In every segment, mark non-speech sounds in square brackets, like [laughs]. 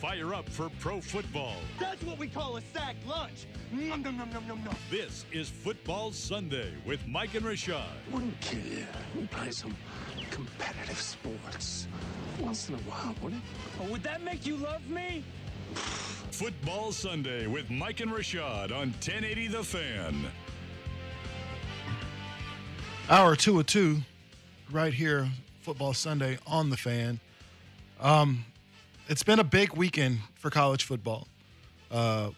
fire up for pro football. That's what we call a sack lunch. Nom, nom, nom, nom, nom, nom. This is Football Sunday with Mike and Rashad. Wouldn't kill you. We'd play some competitive sports. Once in a while, wouldn't it? Oh, would that make you love me? Football Sunday with Mike and Rashad on 1080 The Fan. Hour two of two, right here, Football Sunday on the fan. Um, it's been a big weekend for college football. Uh,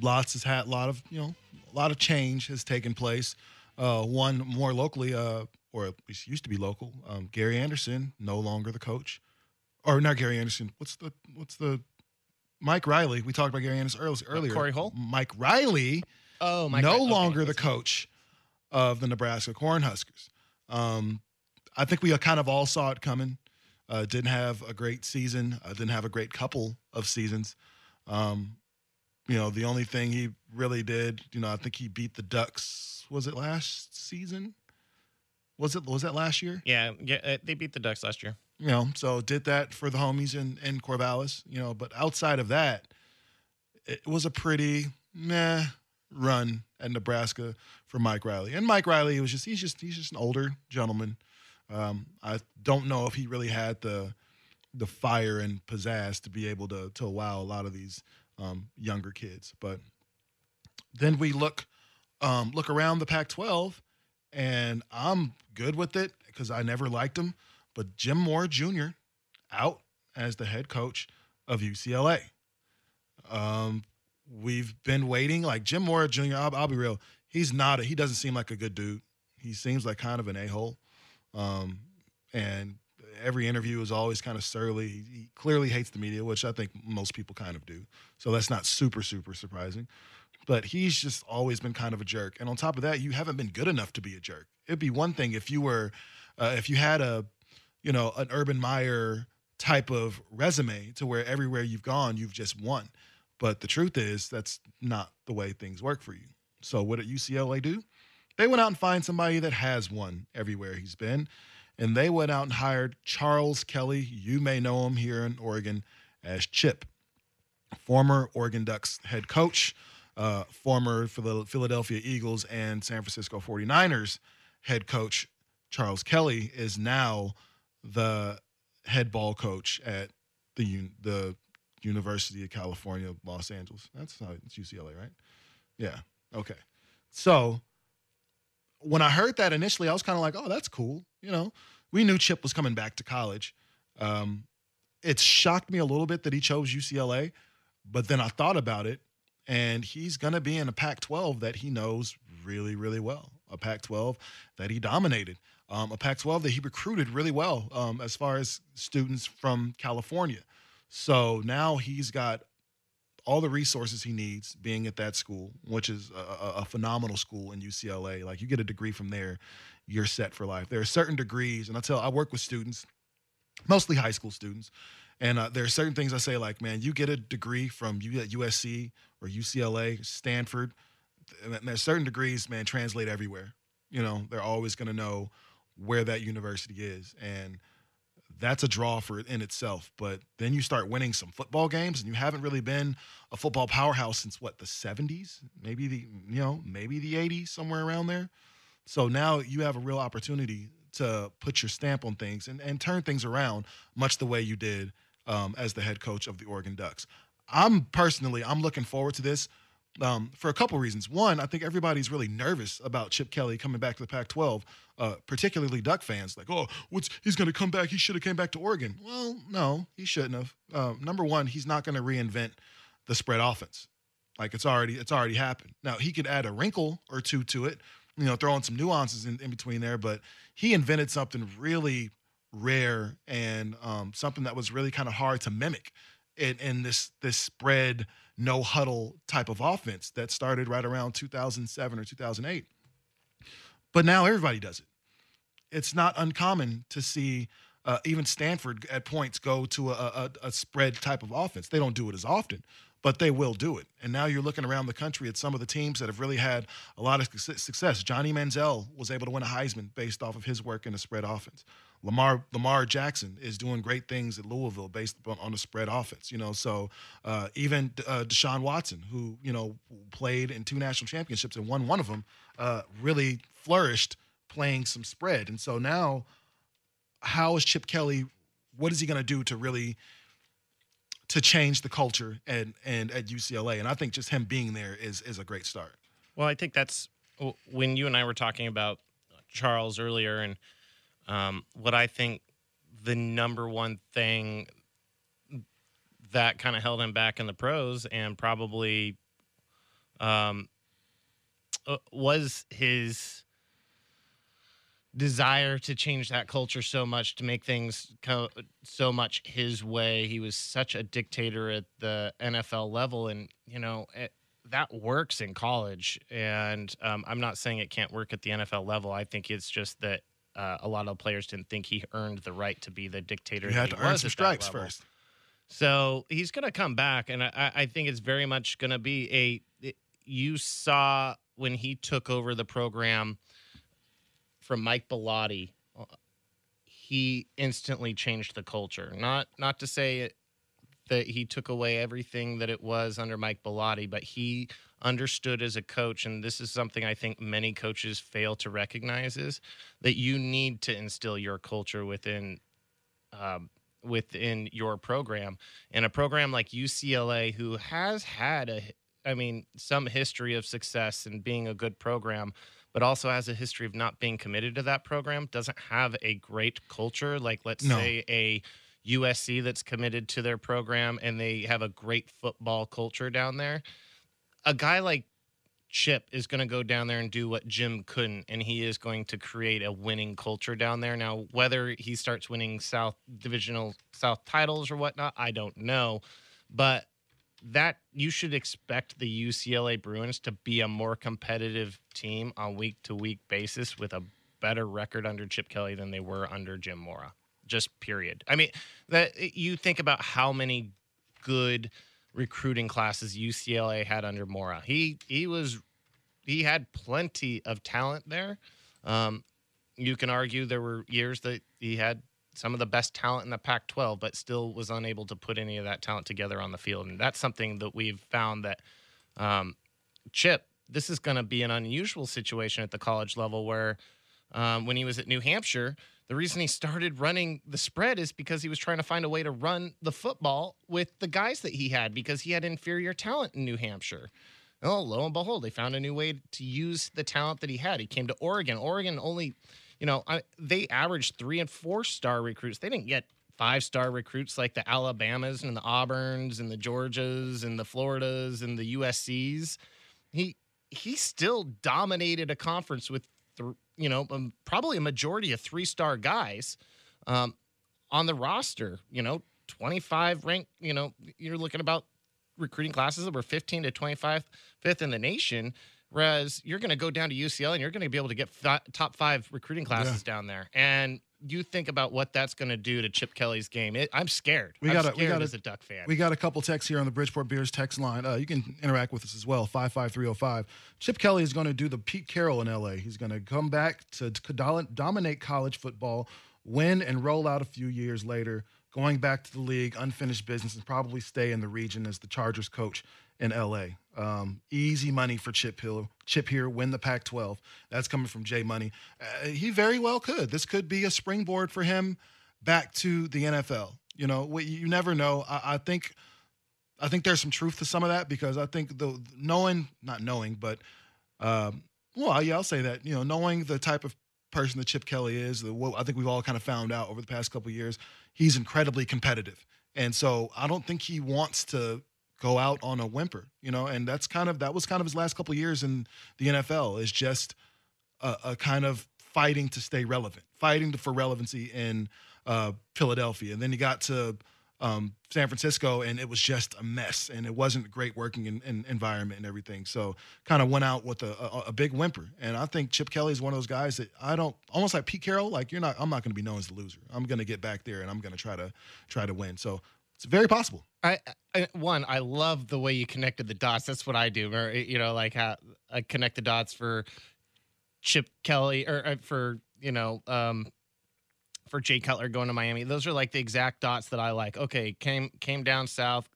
lots has had a lot of you know a lot of change has taken place. Uh, one more locally, uh, or at least used to be local. Um, Gary Anderson no longer the coach, or not Gary Anderson. What's the what's the Mike Riley? We talked about Gary Anderson earlier. earlier. Corey Hull? Mike Riley Oh my no God. Okay. longer the coach of the Nebraska Cornhuskers. Um, I think we kind of all saw it coming. Uh, didn't have a great season. Uh, didn't have a great couple of seasons. Um, you know, the only thing he really did, you know, I think he beat the Ducks. Was it last season? Was it was that last year? Yeah, yeah, uh, they beat the Ducks last year. you know, so did that for the homies in, in Corvallis, you know, but outside of that, it was a pretty meh run at Nebraska for Mike Riley. And Mike Riley was just he's just he's just an older gentleman. Um, I don't know if he really had the the fire and pizzazz to be able to to wow a lot of these um, younger kids. But then we look um, look around the Pac-12, and I'm good with it because I never liked him. But Jim Mora Jr. out as the head coach of UCLA. Um, we've been waiting. Like Jim Mora Jr. I'll, I'll be real. He's not. A, he doesn't seem like a good dude. He seems like kind of an a hole. Um, and every interview is always kind of surly. He, clearly hates the media, which I think most people kind of do. So that's not super super surprising. But he's just always been kind of a jerk. And on top of that, you haven't been good enough to be a jerk. It'd be one thing if you were, uh, if you had a, you know, an Urban Meyer type of resume to where everywhere you've gone, you've just won. But the truth is, that's not the way things work for you. So what did UCLA do? They went out and find somebody that has one everywhere he's been. And they went out and hired Charles Kelly. You may know him here in Oregon as Chip, former Oregon Ducks head coach, uh, former Phil- Philadelphia Eagles and San Francisco 49ers head coach. Charles Kelly is now the head ball coach at the the University of California, Los Angeles. That's it's UCLA, right? Yeah. Okay. So when I heard that initially, I was kind of like, oh, that's cool. You know, we knew Chip was coming back to college. Um, it shocked me a little bit that he chose UCLA, but then I thought about it, and he's going to be in a Pac 12 that he knows really, really well. A Pac 12 that he dominated, um, a Pac 12 that he recruited really well um, as far as students from California. So now he's got all the resources he needs being at that school, which is a, a, phenomenal school in UCLA. Like you get a degree from there, you're set for life. There are certain degrees, and I tell I work with students, mostly high school students, and uh, there are certain things I say like, man, you get a degree from U- USC or UCLA, Stanford. and There's certain degrees, man, translate everywhere. You know, they're always going to know where that university is, and that's a draw for it in itself. But then you start winning some football games, and you haven't really been a football powerhouse since what the '70s, maybe the you know maybe the '80s, somewhere around there. So now you have a real opportunity to put your stamp on things and, and turn things around, much the way you did um, as the head coach of the Oregon Ducks. I'm personally, I'm looking forward to this um, for a couple reasons. One, I think everybody's really nervous about Chip Kelly coming back to the Pac-12, uh, particularly Duck fans. Like, oh, what's he's going to come back? He should have came back to Oregon. Well, no, he shouldn't have. Um, number one, he's not going to reinvent the spread offense. Like it's already it's already happened. Now he could add a wrinkle or two to it, you know, throw in some nuances in, in between there. But he invented something really rare and um, something that was really kind of hard to mimic in, in this this spread no huddle type of offense that started right around 2007 or 2008. But now everybody does it. It's not uncommon to see uh, even Stanford at points go to a, a, a spread type of offense. They don't do it as often, but they will do it. And now you're looking around the country at some of the teams that have really had a lot of success. Johnny Manziel was able to win a Heisman based off of his work in a spread offense. Lamar Lamar Jackson is doing great things at Louisville based on, the spread offense. You know, so uh, even uh, Deshaun Watson, who you know played in two national championships and won one of them, uh, really flourished playing some spread. And so now, how is Chip Kelly? What is he going to do to really to change the culture and and at UCLA? And I think just him being there is is a great start. Well, I think that's when you and I were talking about Charles earlier, and um, what I think the number one thing that kind of held him back in the pros and probably um, uh, was his desire to change that culture so much to make things co- so much his way. He was such a dictator at the NFL level, and you know it, that works in college. And um, I'm not saying it can't work at the NFL level. I think it's just that uh, a lot of players didn't think he earned the right to be the dictator. You had he to earn some at that stripes level. first. So he's going to come back, and I, I think it's very much going to be a. it- you saw when he took over the program from Mike Bellotti, uh, he instantly changed the culture. Not not to say it, that he took away everything that it was under Mike Bellotti, but he understood as a coach, and this is something I think many coaches fail to recognize is that you need to instill your culture within um, within your program. And a program like UCLA, who has had a, I mean, some history of success and being a good program, but also has a history of not being committed to that program, doesn't have a great culture. Like, let's No. say a USC that's committed to their program and they have a great football culture down there. A guy like Chip is going to go down there and do what Jim couldn't, and he is going to create a winning culture down there. Now, whether he starts winning South Divisional South titles or whatnot, I don't know, but that you should expect the UCLA Bruins to be a more competitive team on week to week basis with a better record under Chip Kelly than they were under Jim Mora. Just period. I mean, that you think about how many good recruiting classes UCLA had under Mora. He he was he had plenty of talent there. Um, you can argue there were years that he had some of the best talent in the Pac 12, but still was unable to put any of that talent together on the field. And that's something that we've found that um, Chip, this is going to be an unusual situation at the college level where um, when he was at New Hampshire, the reason he started running the spread is because he was trying to find a way to run the football with the guys that he had because he had inferior talent in New Hampshire. Oh, lo and behold, they found a new way to use the talent that he had. He came to Oregon. Oregon only, you know, I, they averaged three and four star recruits. They didn't get five star recruits like the Alabamas and the Auburns and the Georgias and the Floridas and the USCs. He he still dominated a conference with, th- you know, um, probably a majority of three star guys um, on the roster. You know, twenty five rank, You know, you're looking about recruiting classes that were 15 to 25 fifth in the nation whereas you're going to go down to ucla and you're going to be able to get fi- top five recruiting classes down there and you think about what that's going to do to chip kelly's game it, i'm scared We I'm gotta- we scared gotta- as a duck fan We got a couple texts here on the Bridgeport Beers text line. Uh, you can interact with us as well, 55305. Chip Kelly is going to do the Pete Carroll in LA. He's going to come back to, to dominate college football, win, and roll out a few years later, going back to the league, unfinished business, and probably stay in the region as the Chargers coach in LA. Um, easy money for Chip Hill. Chip here, win the Pac 12. That's coming from Jay Money. Uh, he very well could. This could be a springboard for him back to the NFL. You know, you never know. I, I think, I think there's some truth to some of that because I think the knowing, not knowing, but, um, well, yeah, I'll say that. You know, knowing the type of person that Chip Kelly is, the, what I think we've all kind of found out over the past couple years, he's incredibly competitive, and so I don't think he wants to go out on a whimper. You know, and that's kind of that was kind of his last couple years in the NFL is just a, a kind of fighting to stay relevant, fighting for relevancy in uh, Philadelphia. And then he got to um, San Francisco, and it was just a mess, and it wasn't a great working in, in, environment and everything. So kind of went out with a, a, a big whimper. And I think Chip Kelly is one of those guys that I don't almost like Pete Carroll. Like you're not, I'm not going to be known as the loser. I'm going to get back there, and I'm going to try to try to win. So it's very possible. I, I one i love the way you connected the dots that's what i do you know like how i connect the dots for chip kelly or uh, for you know um for Jay Cutler going to Miami. Those are like the exact dots that I like. Okay, came came down south,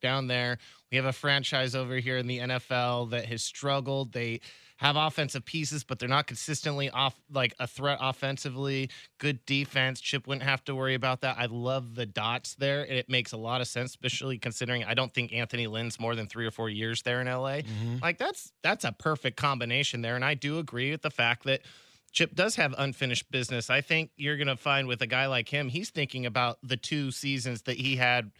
down there. We have a franchise over here in the NFL that has struggled. They have offensive pieces, but they're not consistently off like a threat offensively. Good defense. Chip wouldn't have to worry about that. I love the dots there. It makes a lot of sense, especially considering I don't think Anthony Lynn's more than three or four years there in LA. Mm-hmm. Like that's that's a perfect combination there. And I do agree with the fact that Chip does have unfinished business. I think you're going to find with a guy like him, he's thinking about the two seasons that he had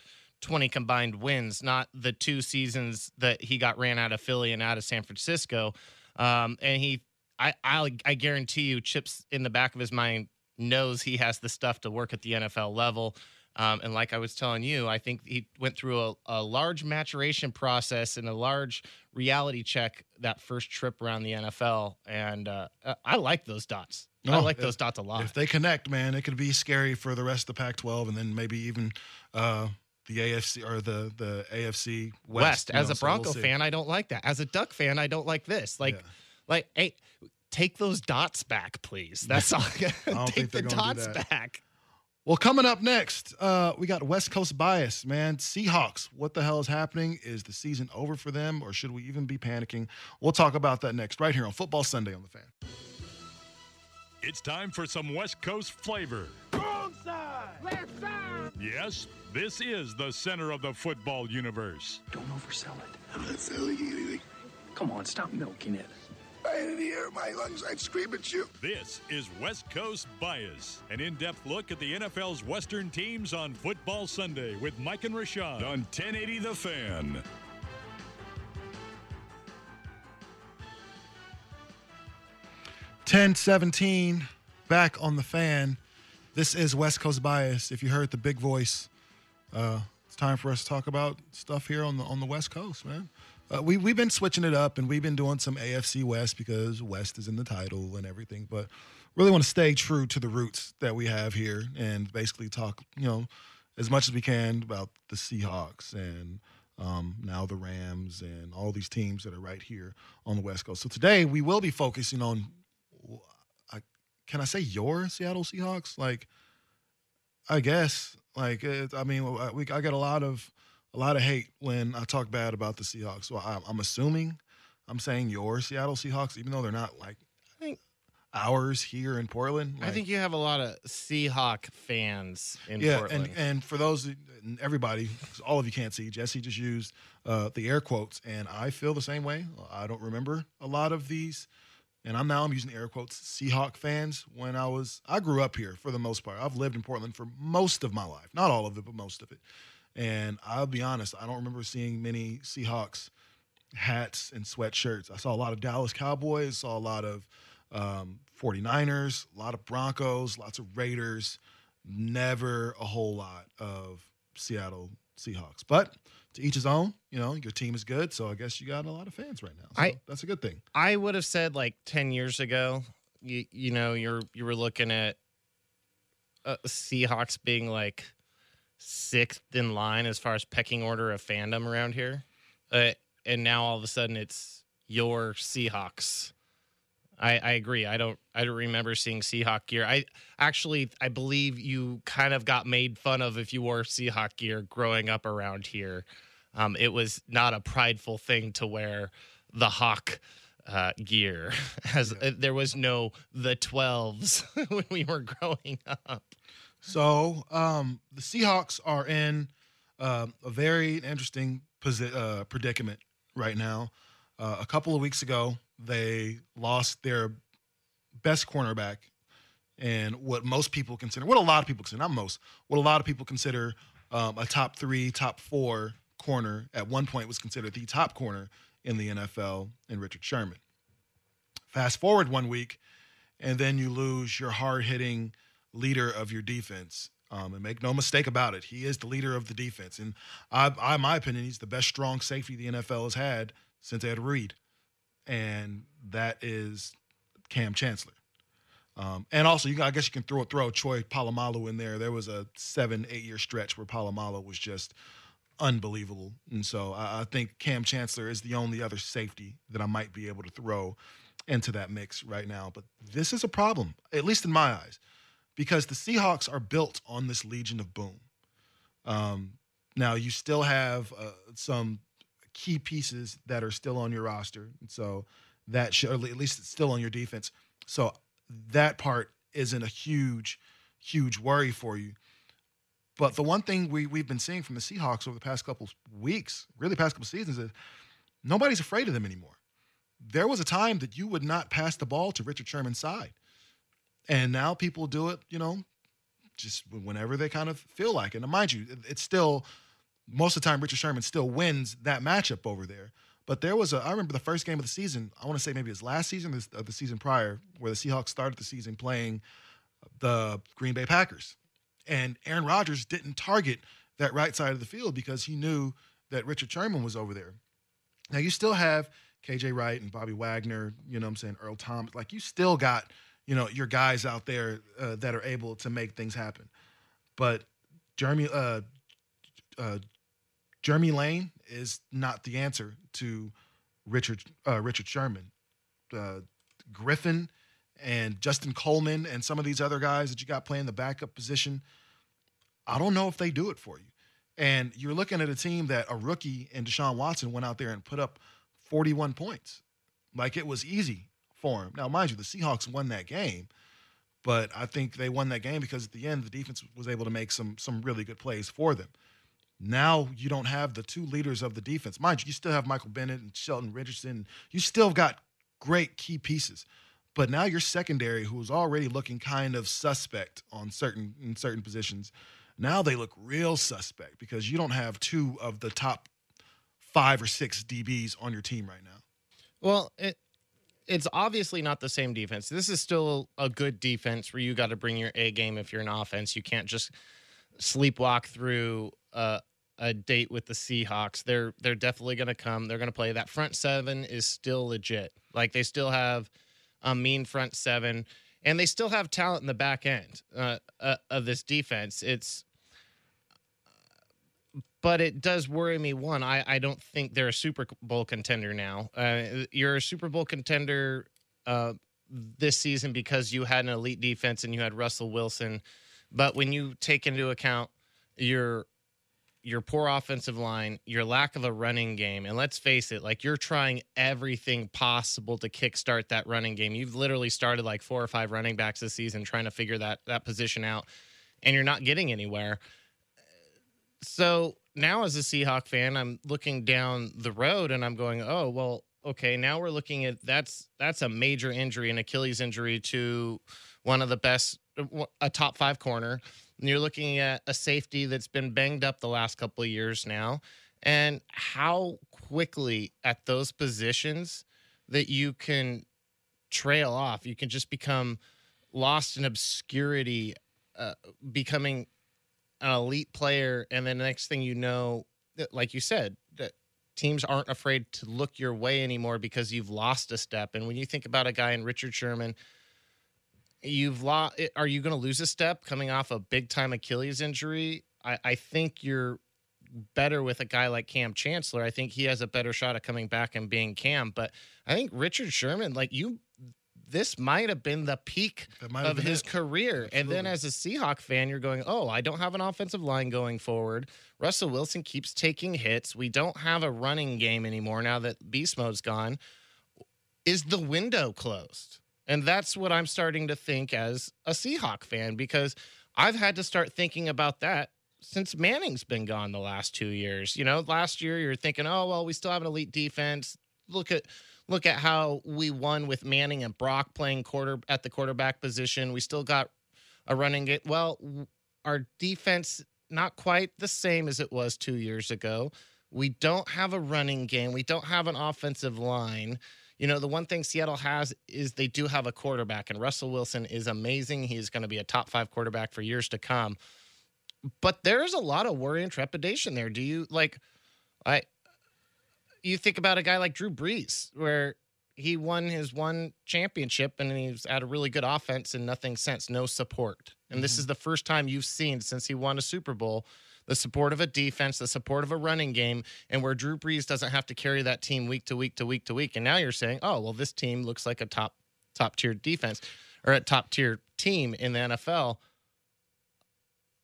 20 combined wins, not the two seasons that he got ran out of Philly and out of San Francisco. Um, and he, I, I, I guarantee you, Chip's in the back of his mind knows he has the stuff to work at the NFL level. Um, and like I was telling you, I think he went through a, a large maturation process and a large reality check that first trip around the NFL. And uh, I like those dots. I like if- those dots a lot. If they connect, man, it could be scary for the rest of the Pac-12, and then maybe even uh, the AFC or the the AFC West. West. As know, a so we'll Bronco fan, I don't like that. As a Duck fan, I don't like this. Like, Yeah. like, hey, take those dots back, please. That's all. [laughs] don't take think the they're gonna do dots back. Well, coming up next, uh, we got West Coast bias, man. Seahawks. What the hell is happening? Is the season over for them, or should we even be panicking? We'll talk about that next, right here on Football Sunday on the Fan. It's time for some West Coast flavor. Wrong side. Left side. Yes, this is the center of the football universe. Don't oversell it. I'm not selling anything. Come on, stop milking it. I didn't hear my lungs. I'd scream at you. This is West Coast Bias, an in depth look at the NFL's Western teams on Football Sunday with Mike and Rashad on 1080 The Fan. Ten seventeen, back on the fan. This is West Coast bias. If you heard the big voice, uh, it's time for us to talk about stuff here on the on the West Coast, man. Uh, we we've been switching it up, and we've been doing some AFC West because West is in the title and everything. But really want to stay true to the roots that we have here, and basically talk, you know, as much as we can about the Seahawks and um, now the Rams and all these teams that are right here on the West Coast. So today we will be focusing on, can I say your Seattle Seahawks? Like, I guess. Like, it, I mean, I- uh, we I get a lot of a lot of hate when I talk bad about the Seahawks. So I, I'm assuming I'm saying your Seattle Seahawks, even though they're not like I think ours here in Portland. I think you have a lot of Seahawk fans in yeah, Portland. and and for those uh, everybody, all of you can't see. Jesse just used uh, the air quotes, and I feel the same way. I don't remember a lot of these, and I'm now I'm using air quotes. Seahawk fans. When I was, I grew up here for the most part. I've lived in Portland for most of my life, not all of it, but most of it. And I'll be honest, I don't remember seeing many Seahawks hats and sweatshirts. I saw a lot of Dallas Cowboys, saw a lot of um, 49ers, a lot of Broncos, lots of Raiders, never a whole lot of Seattle Seahawks. But to each his own, you know, your team is good. So I guess you got a lot of fans right now. So I- that's a good thing. I would have said like 10 years ago, you, you know, you're you were looking at uh, Seahawks being like sixth in line as far as pecking order of fandom around here. Uh, and now all of a sudden it's your Seahawks. I, I agree. I don't I don't remember seeing Seahawk gear. I actually I believe you kind of got made fun of if you wore Seahawk gear growing up around here. Um, it was not a prideful thing to wear the hawk uh, gear [laughs] as uh, there was no the 12s [laughs] when we were growing up So um, the Seahawks are in um a very interesting posi- uh, predicament right now. Uh, a couple of weeks ago, they lost their best cornerback and what most people consider, what a lot of people consider, not most, what a lot of people consider um, a top three, top four corner at one point was considered the top corner in the NFL in Richard Sherman. Fast forward one week, and then you lose your hard hitting leader of your defense. Um, and make no mistake about it, he is the leader of the defense. And I, I, in my opinion, he's the best strong safety the NFL has had since Ed Reed. And that is Cam Chancellor. Um, and also, you can, I guess you can throw throw Troy Polamalu in there. There was a seven, eight year stretch where Polamalu was just unbelievable. And so I, I think Cam Chancellor is the only other safety that I might be able to throw into that mix right now. But this is a problem, at least in my eyes, because the Seahawks are built on this Legion of Boom. Um, now you still have uh, some key pieces that are still on your roster, And so that should, at least it's still on your defense. So that part isn't a huge, huge worry for you. But the one thing we we've been seeing from the Seahawks over the past couple weeks, really past couple seasons, is nobody's afraid of them anymore. There was a time that you would not pass the ball to Richard Sherman's side, and now people do it. You know, just whenever they kind of feel like it. And mind you, it's still most of the time Richard Sherman still wins that matchup over there. But there was a I remember the first game of the season. I want to say maybe was last season or the season prior, where the Seahawks started the season playing the Green Bay Packers, and Aaron Rodgers didn't target that right side of the field because he knew that Richard Sherman was over there. Now you still have KJ Wright and Bobby Wagner, you know what I'm saying, Earl Thomas. Like you still got, you know, your guys out there uh, that are able to make things happen. But Jeremy uh, uh, Jeremy Lane is not the answer to Richard uh, Richard Sherman. Uh, Griffin and Justin Coleman and some of these other guys that you got playing the backup position, I don't know if they do it for you. And you're looking at a team that a rookie and Deshaun Watson went out there and put up 41 points. Like it was easy for him. Now, mind you, the Seahawks won that game, but I think they won that game because at the end the defense was able to make some some really good plays for them. Now you don't have the two leaders of the defense. Mind you, you still have Michael Bennett and Sheldon Richardson. You still got great key pieces. But now your secondary, who was already looking kind of suspect on certain in certain positions, now they look real suspect because you don't have two of the top five or six DBs on your team right now. Well, it it's obviously not the same defense. This is still a good defense where you got to bring your A game if you're an offense. You can't just sleepwalk through a, a date with the Seahawks. They're they're definitely going to come. They're going to play. That front seven is still legit. Like they still have a mean front seven, and they still have talent in the back end uh, uh, of this defense. It's but it does worry me. One, I, I don't think they're a Super Bowl contender now. Uh, you're a Super Bowl contender uh, this season because you had an elite defense and you had Russell Wilson. But when you take into account your your poor offensive line, your lack of a running game, and let's face it, like you're trying everything possible to kickstart that running game. You've literally started like four or five running backs this season trying to figure that that position out, and you're not getting anywhere. So now, as a Seahawk fan, I'm looking down the road and I'm going, oh well, okay. Now we're looking at that's that's a major injury, an Achilles injury to one of the best, uh, a top five corner and you're looking at a safety that's been banged up the last couple of years now, and how quickly at those positions that you can trail off, you can just become lost in obscurity, uh, becoming an elite player, and then the next thing you know, like you said, that teams aren't afraid to look your way anymore because you've lost a step. And when you think about a guy in Richard Sherman you've lost. Eh, are you going to lose a step coming off a big time Achilles injury? I, I think you're better with a guy like Cam Chancellor. I think he has a better shot at coming back and being Cam. But I think Richard Sherman, like you, this might have been the peak of his it. career. Absolutely. And then as a Seahawk fan, you're going, oh, I don't have an offensive line going forward. Russell Wilson keeps taking hits. We don't have a running game anymore now that beast mode's gone. Is the window closed? And that's what I'm starting to think as a Seahawk fan because I've had to start thinking about that since Manning's been gone the last two years. You know, last year you're thinking, oh well, we still have an elite defense. Look at look at how we won with Manning and Brock playing quarter at the quarterback position. We still got a running game. Well, our defense not quite the same as it was two years ago. We don't have a running game. We don't have an offensive line. You know, the one thing Seattle has is they do have a quarterback, and Russell Wilson is amazing. He's going to be a top five quarterback for years to come. But there's a lot of worry and trepidation there. Do you like, I, you think about a guy like Drew Brees, where he won his one championship and he's had a really good offense and nothing since, no support. And mm-hmm. this is the first time you've seen since he won a Super Bowl the support of a defense, the support of a running game, and where Drew Brees doesn't have to carry that team week to week to week to week. And now you're saying, oh, well, this team looks like a top top tier defense or a top tier team in the NFL.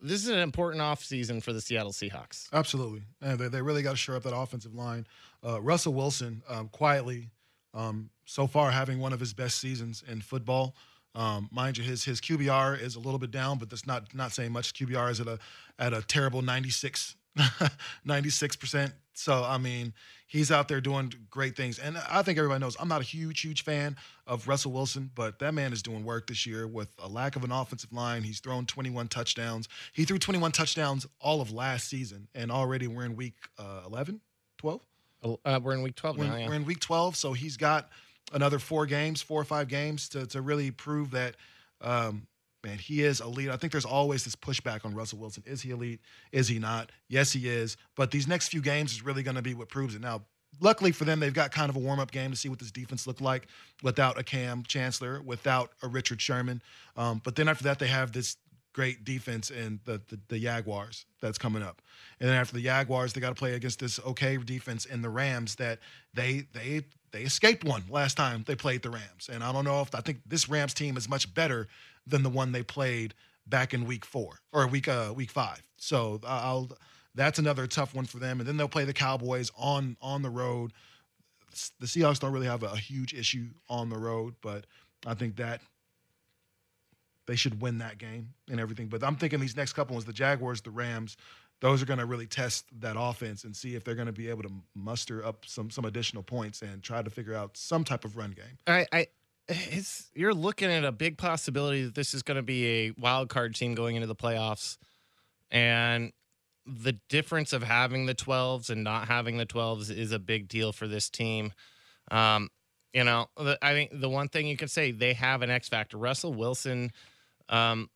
this is an important offseason for the Seattle Seahawks. Absolutely. And they, they really got to shore up that offensive line. Uh, Russell Wilson, um, quietly, um, so far having one of his best seasons in football. Um, mind you, his his QBR is a little bit down, but that's not not saying much. QBR is at a at a terrible 96 [laughs] 96%. So I mean, he's out there doing great things. And I think everybody knows I'm not a huge, huge fan of Russell Wilson, but that man is doing work this year with a lack of an offensive line. He's thrown 21 touchdowns. He threw 21 touchdowns all of last season, and already we're in week uh, 11, 12. Uh, we're in week 12 We're, now. Yeah. we're in week 12, so he's got another four games, four or five games to, to really prove that, um, man, he is elite. I think there's always this pushback on Russell Wilson. Is he elite? Is he not? Yes, he is. But these next few games is really going to be what proves it. Now, luckily for them, they've got kind of a warm up game to see what this defense looked like without a Cam Chancellor, without a Richard Sherman. Um, but then after that, they have this great defense in the, the, the Jaguars that's coming up. And then after the Jaguars, they got to play against this okay defense in the Rams that they they they escaped one last time they played the Rams. And I don't know if I think this Rams team is much better than the one they played back in week 4 or week uh week 5. So I'll that's another tough one for them. And then they'll play the Cowboys on on the road. The Seahawks don't really have a, a huge issue on the road, but I think that they should win that game and everything. But I'm thinking these next couple ones, the Jaguars, the Rams, those are going to really test that offense and see if they're going to be able to muster up some some additional points and try to figure out some type of run game. I, I you're looking at a big possibility that this is going to be a wild card team going into the playoffs, and the difference of having the 12s and not having the 12s is a big deal for this team. Um, you know, I think the one thing you can say they have an X factor. Russell Wilson, um,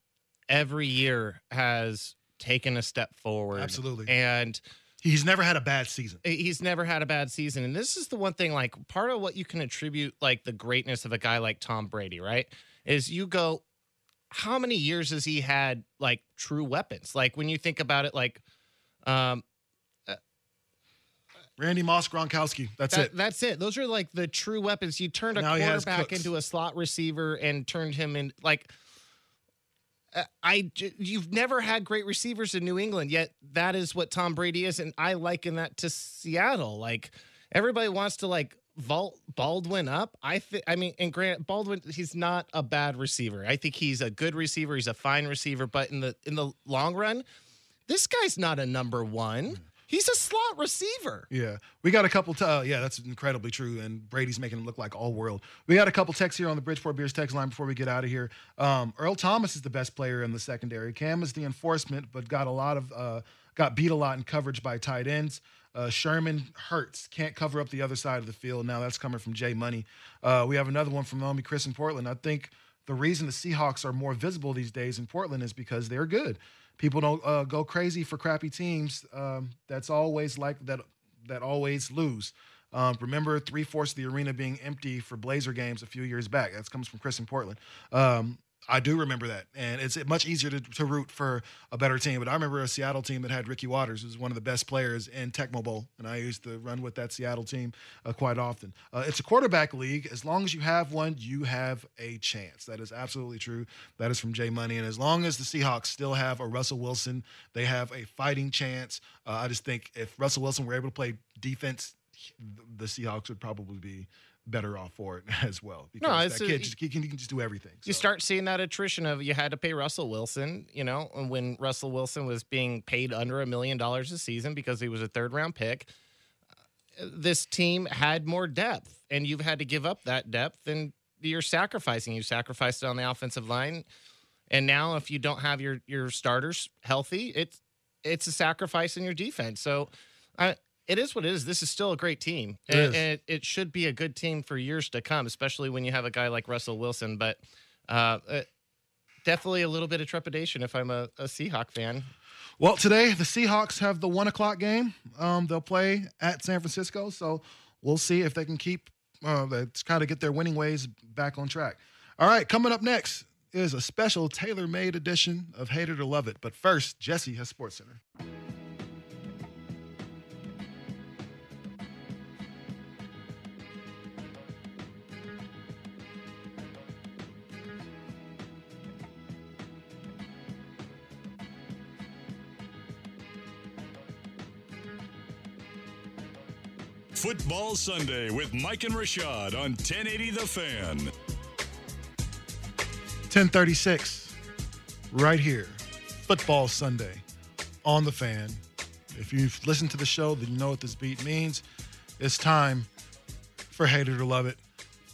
every year has taken a step forward. Absolutely. and He's never had a bad season. he's never had a bad season and this is the one thing like part of what you can attribute like the greatness of a guy like tom brady right is you go how many years has he had like true weapons like when you think about it like um Randy Moss, Gronkowski. That's that- it. that's it those are like the true weapons you turned a Now quarterback into a slot receiver and turned him in like uh, Uh, I j- you've never had great receivers in New England yet that is what Tom Brady is and I liken that to Seattle. Like everybody wants to like vault Baldwin up. I think I mean and Grant Baldwin he's not a bad receiver. I think he's a good receiver. He's a fine receiver. But in the in the long run this guy's not a number 1 mm-hmm. He's a slot receiver Yeah, we got a couple. T- uh, yeah, that's incredibly true. And Brady's making him look like all world. We got a couple texts here on the Bridgeport Beers text line before we get out of here. Um, Earl Thomas is the best player in the secondary. Cam is the enforcement, but got a lot of uh, got beat a lot in coverage by tight ends. Uh, Sherman hurts, can't cover up the other side of the field. Now that's coming from Jay Money. Uh, we have another one from Naomi Chris in Portland. I think the reason the Seahawks are more visible these days in Portland is because they're good. People don't uh, go crazy for crappy teams. Um, that's always like that. That always lose. Um, remember three fourths of the arena being empty for Blazer games a few years back. That comes from Chris in Portland. Um, I do remember that, and it's much easier to, to root for a better team. But I remember a Seattle team that had Ricky Watters, who's one of the best players in Tecmo Bowl, and I used to run with that Seattle team uh, quite often. Uh, it's a quarterback league. As long as you have one, you have a chance. That is absolutely true. That is from Jay Money, and as long as the Seahawks still have a Russell Wilson, they have a fighting chance. Uh, I just think if Russell Wilson were able to play defense, the Seahawks would probably be better off for it [laughs] as well. Because No, that a- kid just, he, can, he can just do everything. You So- start seeing that attrition of you had to pay Russell Wilson, you know, and when Russell Wilson was being paid under a million dollars a season because he was a third round pick. This team had more depth, and you've had to give up that depth, and you're sacrificing. You sacrificed it on the offensive line, and now if you don't have your your starters healthy, it's it's a sacrifice in your defense. So, I. It is what it is. This is still a great team, It and, it, it should be a good team for years to come, especially when you have a guy like Russell Wilson. But uh, uh, definitely a little bit of trepidation if I'm a, a Seahawk fan. Well, today the Seahawks have the one o'clock game. Um, they'll play at San Francisco, so we'll see if they can keep uh, kind of get their winning ways back on track. All right, coming up next is a special tailor-made edition of Hate It or Love It. But first, Jesse has Sports Center. Football Sunday with Mike and Rashad on 1080 The Fan. 1036, right here. Football Sunday on the fan. If you've listened to the show, then you know what this beat means. It's time for Hate It or Love It.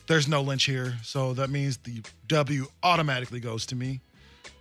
There's no Lynch here, so that means the W automatically goes to me,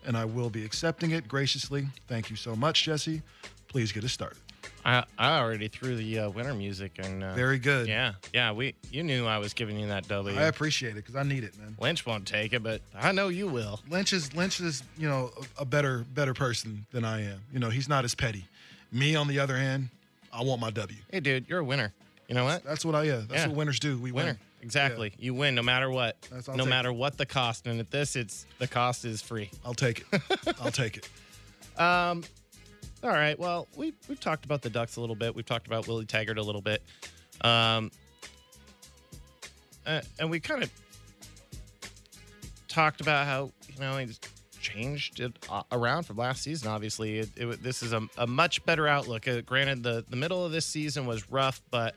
and I will be accepting it graciously. Thank you so much, Jesse. Please get us started. I, I already threw the uh, winter music and uh, Very good. Yeah, yeah. We you knew I was giving you that W. I appreciate it because I need it, man. Lynch won't take it, but I know you will. Lynch is Lynch is you know a, a better better person than I am. You know he's not as petty. Me on the other hand, I want my W. Hey, dude, you're a winner. You know what? That's what I yeah. That's Yeah. what winners do. We Winner. win. Exactly. You win no matter what. That's- I'll no take matter what the cost. And at this, it's the cost is free. I'll take it. [laughs] I'll take it. All right. Well, we we've talked about the Ducks a little bit. We've talked about Willie Taggart a little bit. Um, uh, and we kind of talked about how you know he's changed it around from last season. Obviously, it, it, this is a, a much better outlook. Uh, granted, the the middle of this season was rough, but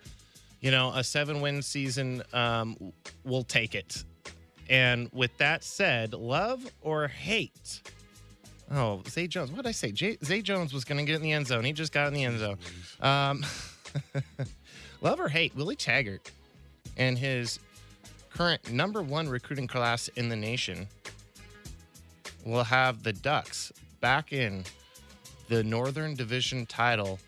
you know a seven win season um, will take it. And with that said, love or hate. Oh, Zay Jones. What did I say? Jay, Zay Jones was going to get in the end zone. He just got in the end zone. Um, [laughs] love or hate, Willie Taggart and his current number one recruiting class in the nation will have the Ducks back in the Northern Division title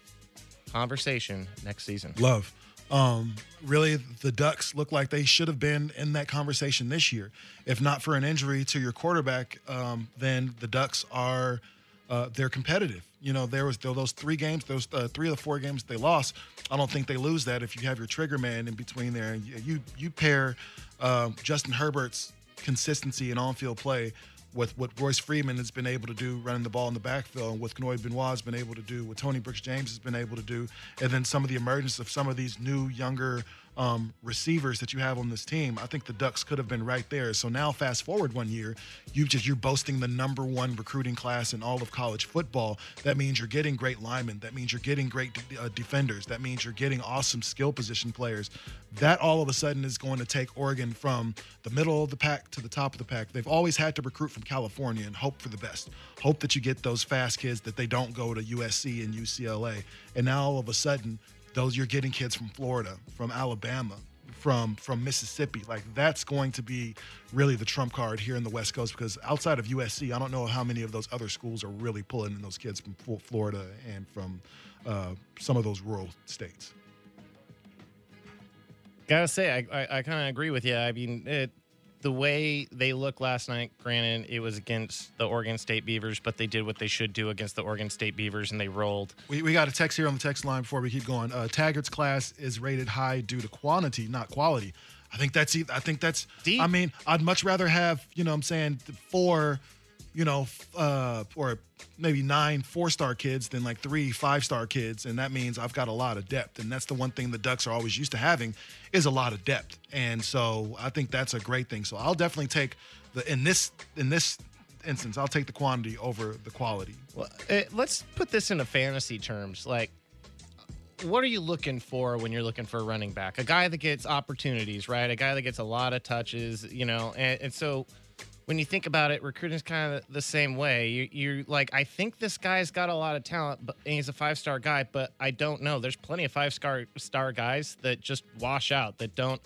conversation next season. Love. Um, really, the Ducks look like they should have been in that conversation this year. If not for an injury to your quarterback, um, then the Ducks are uh, they're competitive. You know, there was those three games, those uh, three of the four games they lost. I don't think they lose that if you have your trigger man in between there. And you you, pair um, Justin Herbert's consistency and on-field play with what Royce Freeman has been able to do running the ball in the backfield, and what Kani Benoit has been able to do, what Tony Brooks James has been able to do, and then some of the emergence of some of these new, younger um, receivers that you have on this team, I think the Ducks could have been right there. So now, fast forward one year, you just you're boasting the number one recruiting class in all of college football. That means you're getting great linemen. That means you're getting great de- uh, defenders. That means you're getting awesome skill position players. That all of a sudden is going to take Oregon from the middle of the pack to the top of the pack. They've always had to recruit from California and hope for the best. Hope that you get those fast kids that they don't go to USC and UCLA. And now all of a sudden, those you're getting kids from Florida, from Alabama, from from Mississippi. Like that's going to be really the trump card here in the West Coast because outside of USC, I don't know how many of those other schools are really pulling in those kids from Florida and from uh, some of those rural states. Gotta say, I I, I kind of agree with you. I mean, it, the way they looked last night. Granted, it was against the Oregon State Beavers, but they did what they should do against the Oregon State Beavers, and they rolled. We, we got a text here on the text line before we keep going. Uh, Taggart's class is rated high due to quantity, not quality. I think that's I think that's Deep. I mean, I'd much rather have, you know what I'm saying, four, you know, uh or maybe nine four-star kids than like three five-star kids and that means I've got a lot of depth and that's the one thing the Ducks are always used to having is a lot of depth. And so I think that's a great thing. So I'll definitely take the in this in this instance, I'll take the quantity over the quality. Well, uh, let's put this into fantasy terms. Like, what are you looking for when you're looking for a running back? A guy that gets opportunities, right? A guy that gets a lot of touches, you know. And, and so when you think about it, recruiting's kind of the same way. You, you're like, I think this guy's got a lot of talent, but and he's a five star guy, but I don't know. There's plenty of five star star guys that just wash out, that don't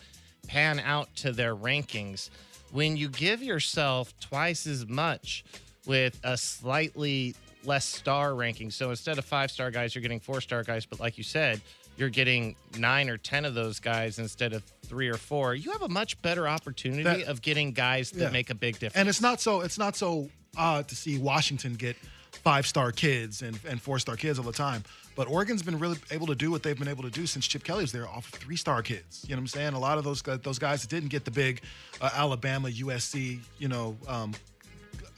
pan out to their rankings. When you give yourself twice as much with a slightly less star rankings. so instead of five star guys, you're getting four star guys, but like you said, you're getting nine or ten of those guys instead of three or four. You have a much better opportunity That- of getting guys that Yeah. make a big difference. And it's not so it's not so odd to see Washington get five star kids and, and four star kids all the time. But Oregon's been really able to do what they've been able to do since Chip Kelly was there off of three star kids. You know what I'm saying? A lot of those guys- those guys that didn't get the big uh, Alabama, USC, you know, um,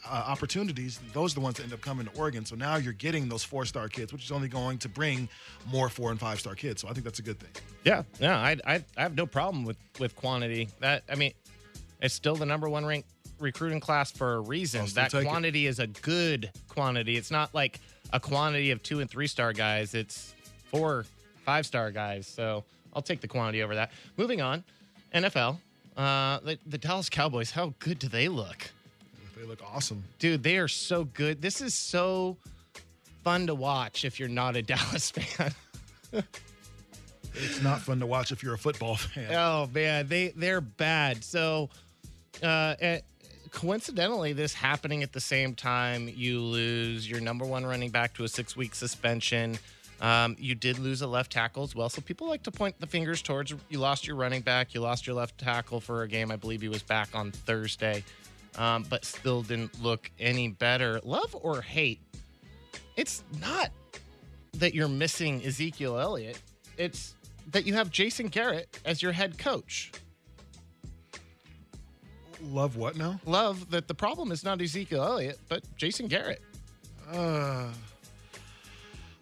uh, opportunities, those are the ones that end up coming to Oregon. So now you're getting those four star kids, which is only going to bring more four and five star kids. So I think that's a good thing. Yeah, yeah, I, I, I have no problem with with quantity. That I mean, it's still the number one ranked recruiting class for a reason. That quantity is a good quantity. It's not like a quantity of two and three star guys. It's four, five star guys. So I'll take the quantity over that. Moving on, NFL. Uh, the, the Dallas Cowboys. How good do they look, They look awesome. dude? They are so good. This is so fun to watch if you're not a [laughs] Dallas fan. It's not fun to watch if you're a football fan. Oh man, they they're bad. So, uh, eh, coincidentally, this happening at the same time, you lose your number one running back to a six week suspension. Um, you did lose a left tackle as well. So people like to point the fingers towards you lost your running back, you lost your left tackle for a game. I believe he was back on Thursday, um, but still didn't look any better. Love or hate, it's not that you're missing Ezekiel Elliott. It's that you have Jason Garrett as your head coach. Love what now? Love that the problem is not Ezekiel Elliott, but Jason Garrett. Uh,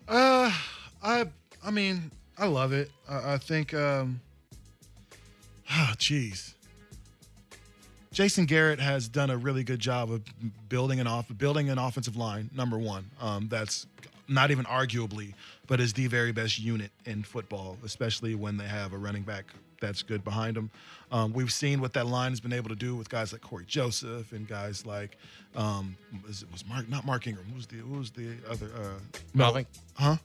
uh, I, I mean, I love it. I, I think, um, oh, [sighs] jeez. Jason Garrett has done a really good job of building an off, building an offensive line. Number one, um, that's not even arguably, but is the very best unit in football, especially when they have a running back that's good behind them. Um, we've seen what that line has been able to do with guys like Corey Joseph and guys like um, was it was Mark not Mark Ingram. Who's the who was the other? Uh, Melvin. Huh?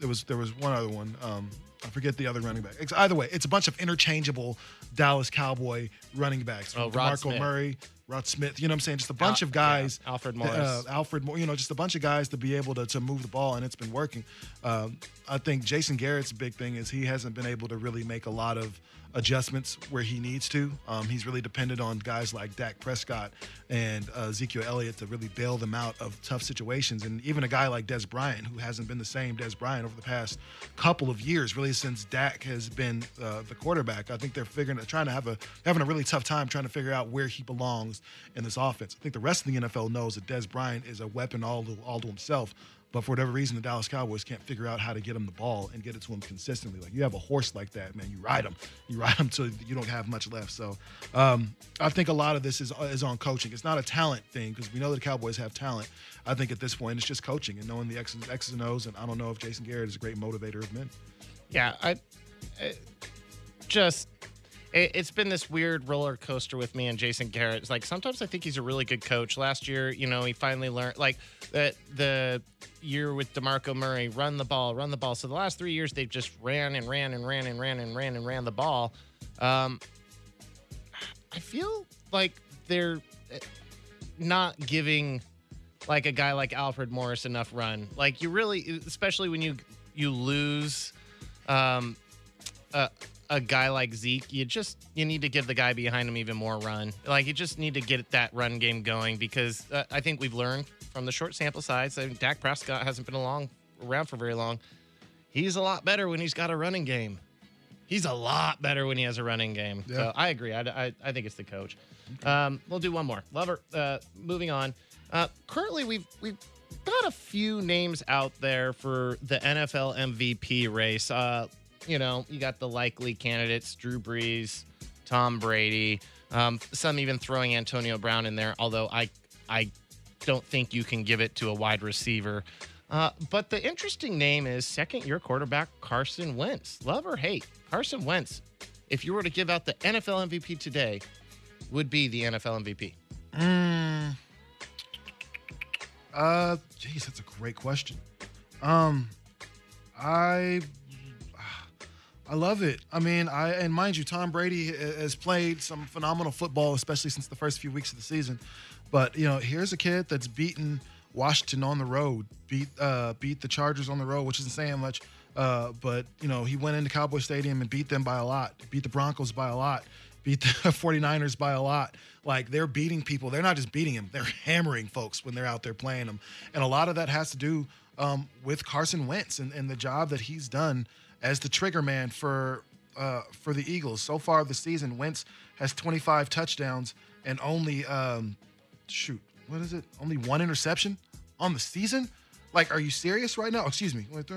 There was there was one other one. Um, I forget the other running back. It's, either way, it's a bunch of interchangeable Dallas Cowboy running backs. Oh, Smith. Murray, Rod Smith. You know what I'm saying? Just a bunch Al- of guys. yeah, Alfred uh, Morris. Alfred Moore. You know, just a bunch of guys to be able to, to move the ball, and it's been working. Um, I think Jason Garrett's big thing is he hasn't been able to really make a lot of adjustments where he needs to. Um, he's really dependent on guys like Dak Prescott and uh, Ezekiel Elliott to really bail them out of tough situations. And even a guy like Dez Bryant, who hasn't been the same Dez Bryant over the past couple of years, really since Dak has been uh, the quarterback. I think they're figuring, trying to have a having a really tough time trying to figure out where he belongs in this offense. I think the rest of the NFL knows that Dez Bryant is a weapon all to, all to himself. But for whatever reason, the Dallas Cowboys can't figure out how to get him the ball and get it to him consistently. Like you have a horse like that, man. You ride him, you ride him till you don't have much left. So um, I think a lot of this is is on coaching. It's not a talent thing because we know the Cowboys have talent. I think at this point it's just coaching and knowing the X's, X's and O's. And I don't know if Jason Garrett is a great motivator of men. Yeah, I, I just it, it's been this weird roller coaster with me and Jason Garrett. It's like sometimes I think he's a really good coach. Last year, you know, he finally learned like the the year with DeMarco Murray, run the ball, run the ball. So the last three years they've just ran and ran and ran and ran and ran and ran the ball. Um, I feel like they're eh, not giving like a guy like Alfred Morris enough run. Like you really, especially when you you lose um, a, a guy like Zeke, you just you need to give the guy behind him even more run. Like you just need to get that run game going because uh, I think we've learned from the short sample size. I mean, Dak Prescott hasn't been along around for very long. He's a lot better when he's got a running game. He's a lot better when he has a running game. Yeah. So I agree. I, I, I think it's the coach. Um, we'll do one more. Lover. Uh, moving on. Uh, currently, we've we've got a few names out there for the NFL MVP race. Uh, you know, you got the likely candidates: Drew Brees, Tom Brady. Um, some even throwing Antonio Brown in there. Although I I don't think you can give it to a wide receiver. Uh, but the interesting name is second year quarterback Carson Wentz. Love or hate, Carson Wentz, if you were to give out the NFL MVP today, would be the NFL MVP. Mm. Uh, geez, that's a great question. Um, I, I love it. I mean, I and mind you, Tom Brady has played some phenomenal football, especially since the first few weeks of the season. But you know, here's a kid that's beaten Washington on the road, beat uh, beat the Chargers on the road, which isn't saying much. Uh, but you know, he went into Cowboy Stadium and beat them by a lot, beat the Broncos by a lot, [laughs] beat the 49ers by a lot. Like they're beating people. They're not just beating them, they're [laughs] hammering folks when they're out there playing them. And a lot of that has to do um, with Carson Wentz and, and the job that he's done as the trigger man for uh, for the Eagles. So far this season, Wentz has 25 touchdowns and only um, shoot, what is it? Only one interception on the season? Like, are you serious right now? excuse me. Wait,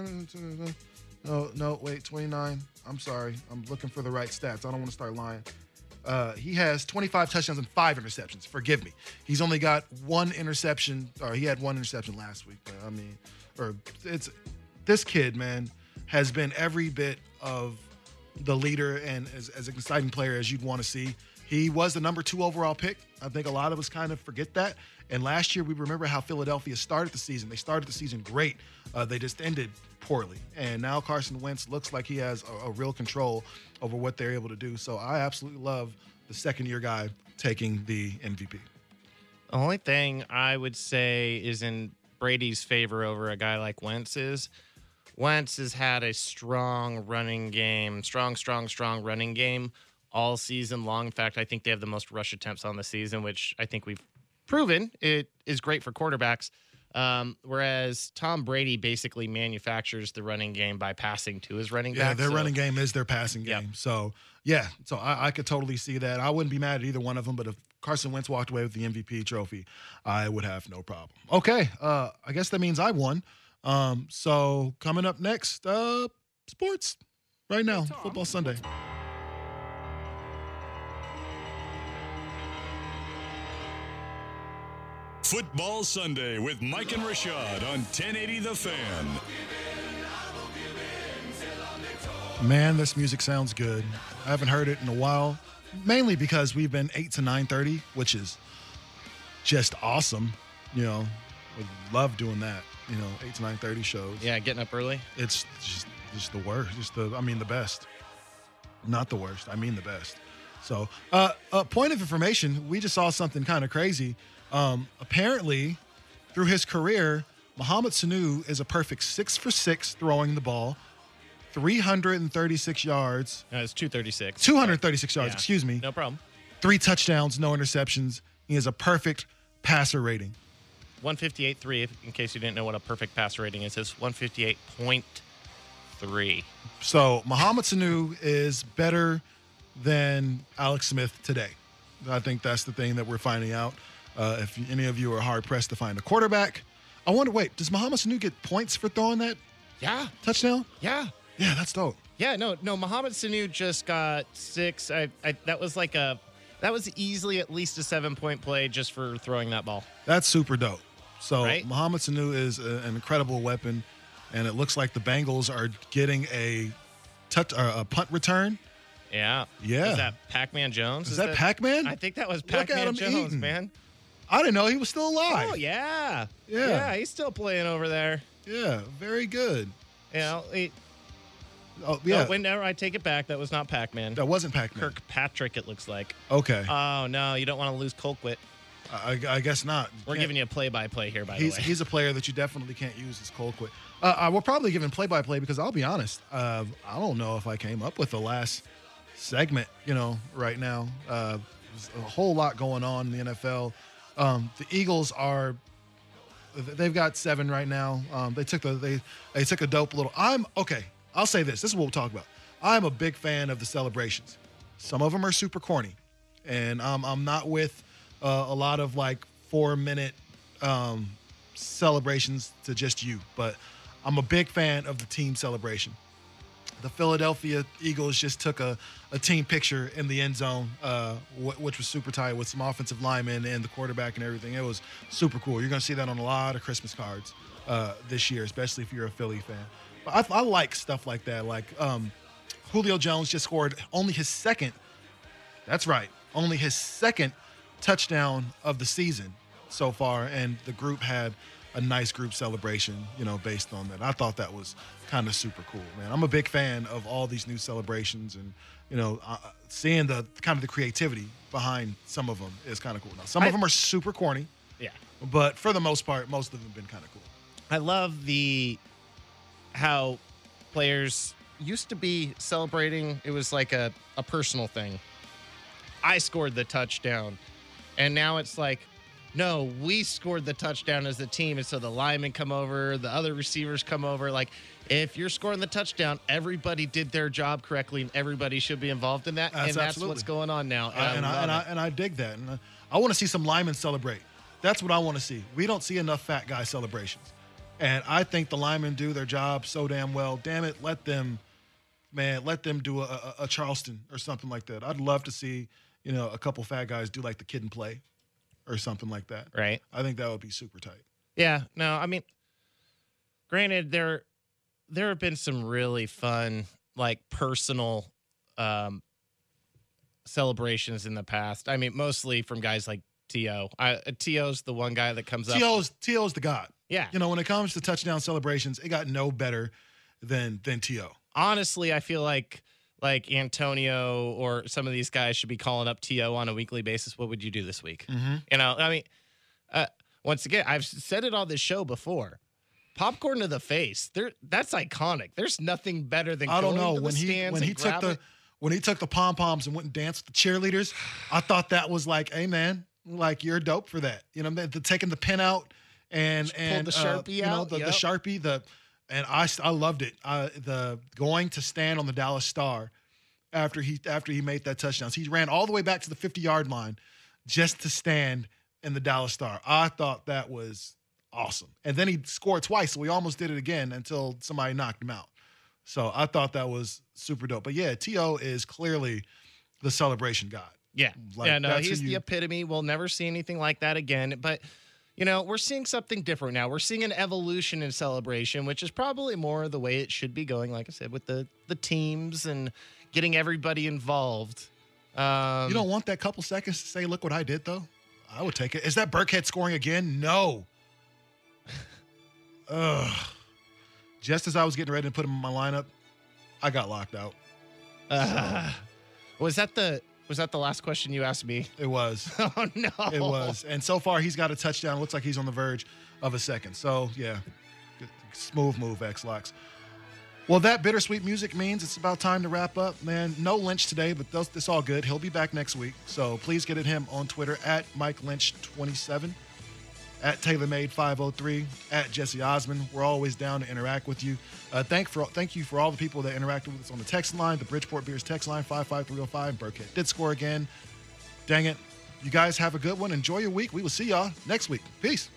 no, no, wait, 29. I'm sorry. I'm looking for the right stats. I don't want to start lying. Uh, he has 25 touchdowns and five interceptions. Forgive me. He's only got one interception, or he had one interception last week. But I mean, or it's this kid, man, has been every bit of the leader and as, as exciting player as you'd want to see. He was the number two overall pick. I think a lot of us kind of forget that. And last year, we remember how Philadelphia started the season. They started the season great. Uh, they just ended poorly. And now Carson Wentz looks like he has a, a real control over what they're able to do. So I absolutely love the second year guy taking the MVP. The only thing I would say is in Brady's favor over a guy like Wentz is Wentz has had a strong running game, strong, strong, strong running game all season long. In fact, I think they have the most rush attempts on the season, which I think we've proven it is great for quarterbacks. Um, whereas Tom Brady basically manufactures the running game by passing to his running Yeah, back. Yeah, their so- running game is their passing Yep. game. So yeah, so I, I could totally see that. I wouldn't be mad at either one of them, but if Carson Wentz walked away with the MVP trophy, I would have no problem. Okay, uh, I guess that means I won. Um, so coming up next, uh, sports right now, football Sunday. Football Sunday with Mike and Rashad on 1080 The Fan. Man, this music sounds good. I haven't heard it in a while, mainly because we've been eight to nine thirty, which is just awesome. You know, would love doing that. You know, eight to nine thirty shows. Yeah, getting up early. it's just just the worst. Just the I mean the best. Not the worst. I mean the best. So, uh, uh point of information, we just saw something kind of crazy. Um, apparently, through his career, Mohamed Sanu is a perfect six for six throwing the ball, 336 yards, No, it's 236. 236 yards, Yeah. excuse me, No problem. three touchdowns, no interceptions. He has a perfect passer rating. 158.3, in case you didn't know what a perfect passer rating is, it's 158.3. So Mohamed Sanu is better than Alex Smith today. I think that's the thing that we're finding out. Uh, if any of you are hard pressed to find a quarterback, I wonder. Wait, does Mohamed Sanu get points for throwing that Yeah, touchdown? yeah. Yeah, that's dope. Yeah, no, no. Mohamed Sanu just got six. I, I, that was like a, that was easily at least a seven point play just for throwing that ball. That's super dope. So Right? Mohamed Sanu is a- an incredible weapon, and it looks like the Bengals are getting a touch, uh, a punt return. Yeah, Yeah. Is that Pac Man Jones? Is that Pac-Man? I think that was Look Pac Man Jones, eating. man. I didn't know he was still alive. Oh yeah, Yeah. yeah. He's still playing over there. Yeah, very good. You know, he, Oh yeah. yeah, whenever I take it back, that was not Pac Man. that wasn't Pac-Man. Kirkpatrick, it looks like. Okay, Oh no, you don't want to lose Colquitt. I, I guess not. We're giving you a play by play here, by He's the way. he's a player that you definitely can't use as Colquitt. Uh, I will probably give him play by play because I'll be honest. Uh, I don't know if I came up with the last segment. You know, right now, uh, there's a whole lot going on in the NFL. Um, the Eagles are. They've got seven right now. Um, they took the they they took a dope little. I'm okay. I'll say this. This is what we'll talk about. I'm a big fan of the celebrations. Some of them are super corny, and um, I'm not with uh, a lot of like four minute um, celebrations to just you, but I'm a big fan of the team celebration. The Philadelphia Eagles just took a, a team picture in the end zone, uh, wh- which was super tight with some offensive linemen and the quarterback and everything. It was super cool. You're going to see that on a lot of Christmas cards uh, this year, especially if you're a Philly fan. But I, I like stuff like that. Like um, Julio Jones just scored only his second that's right. Only his second touchdown of the season so far, and the group had a nice group celebration, you know, based on that. I thought that was kind of super cool, man. I'm a big fan of all these new celebrations, and you know, uh, seeing the kind of the creativity behind some of them is kind of cool. Now, some I- of them are super corny, yeah. but for the most part, most of them have been kind of cool. I love the how players used to be celebrating. It was like a, a personal thing. I scored the touchdown. And now it's like, no, we scored the touchdown as a team. And so the linemen come over, the other receivers come over. Like, if you're scoring the touchdown, everybody did their job correctly and everybody should be involved in that. That's and that's absolutely. what's going on now. Uh, and, I- and, I, and, I, and I dig that. And uh, I, I want to see some linemen celebrate. That's what I want to see. We don't see enough fat guy celebrations. And I think the linemen do their job so damn well. Damn it, let them, man, let them do a, a, a Charleston or something like that. I'd love to see, you know, a couple fat guys do like the Kid 'n Play or something like that. right. I think that would be super tight. Yeah, no, I mean, granted, there there have been some really fun, like personal um, celebrations in the past. I mean, mostly from guys like To. I, T.O.'s the one guy that comes up. T.O.'s, T.O.'s the god. Yeah. You know, when it comes to touchdown celebrations, it got no better than than T.O. honestly, I feel like like Antonio or some of these guys should be calling up T.O. on a weekly basis. What would you do this week? Mm-hmm. You know, I mean, uh, once again, I've said it on this show before. Popcorn to the face. There, that's iconic. There's nothing better than I don't know to when he when he took the grabbing- when he took the pom poms and went and danced with the cheerleaders. I thought that was like, hey man, like you're dope for that. You know, the, the taking the pin out and Just and the uh, Sharpie you know, out, the, the sharpie the and I I loved it. Uh, the going to stand on the Dallas Star after he after he made that touchdown. So he ran all the way back to the 50 yard line just to stand in the Dallas Star. I thought that was awesome. And then he scored twice, so we almost did it again until somebody knocked him out. So I thought that was super dope. But yeah, T.O. is clearly the celebration god. Yeah. Like, yeah, no, he's the epitome. We'll never see anything like that again. But, you know, we're seeing something different now. We're seeing an evolution in celebration, which is probably more the way it should be going, like I said, with the, the teams and getting everybody involved. Um, you don't want that couple seconds to say, look what I did, though? I would take it. Is that Burkhead scoring again? No. [laughs] Ugh. Just as I was getting ready to put him in my lineup, I got locked out. uh, [laughs] was that the was that the last question you asked me? It was. [laughs] Oh no. It was. And so far, he's got a touchdown. Looks like he's on the verge of a second. So, yeah, smooth move, X Locks. Well, that bittersweet music means it's about time to wrap up, man. No Lynch today, but it's all good. He'll be back next week. So please get at him on Twitter at Mike Lynch27, at TaylorMade503, at Jesse Osmond. We're always down to interact with you. Uh, thank for thank you for all the people that interacted with us on the text line, the Bridgeport Beers text line 55305. Burkhead did score again. Dang it. You guys have a good one. Enjoy your week. We will see y'all next week. Peace.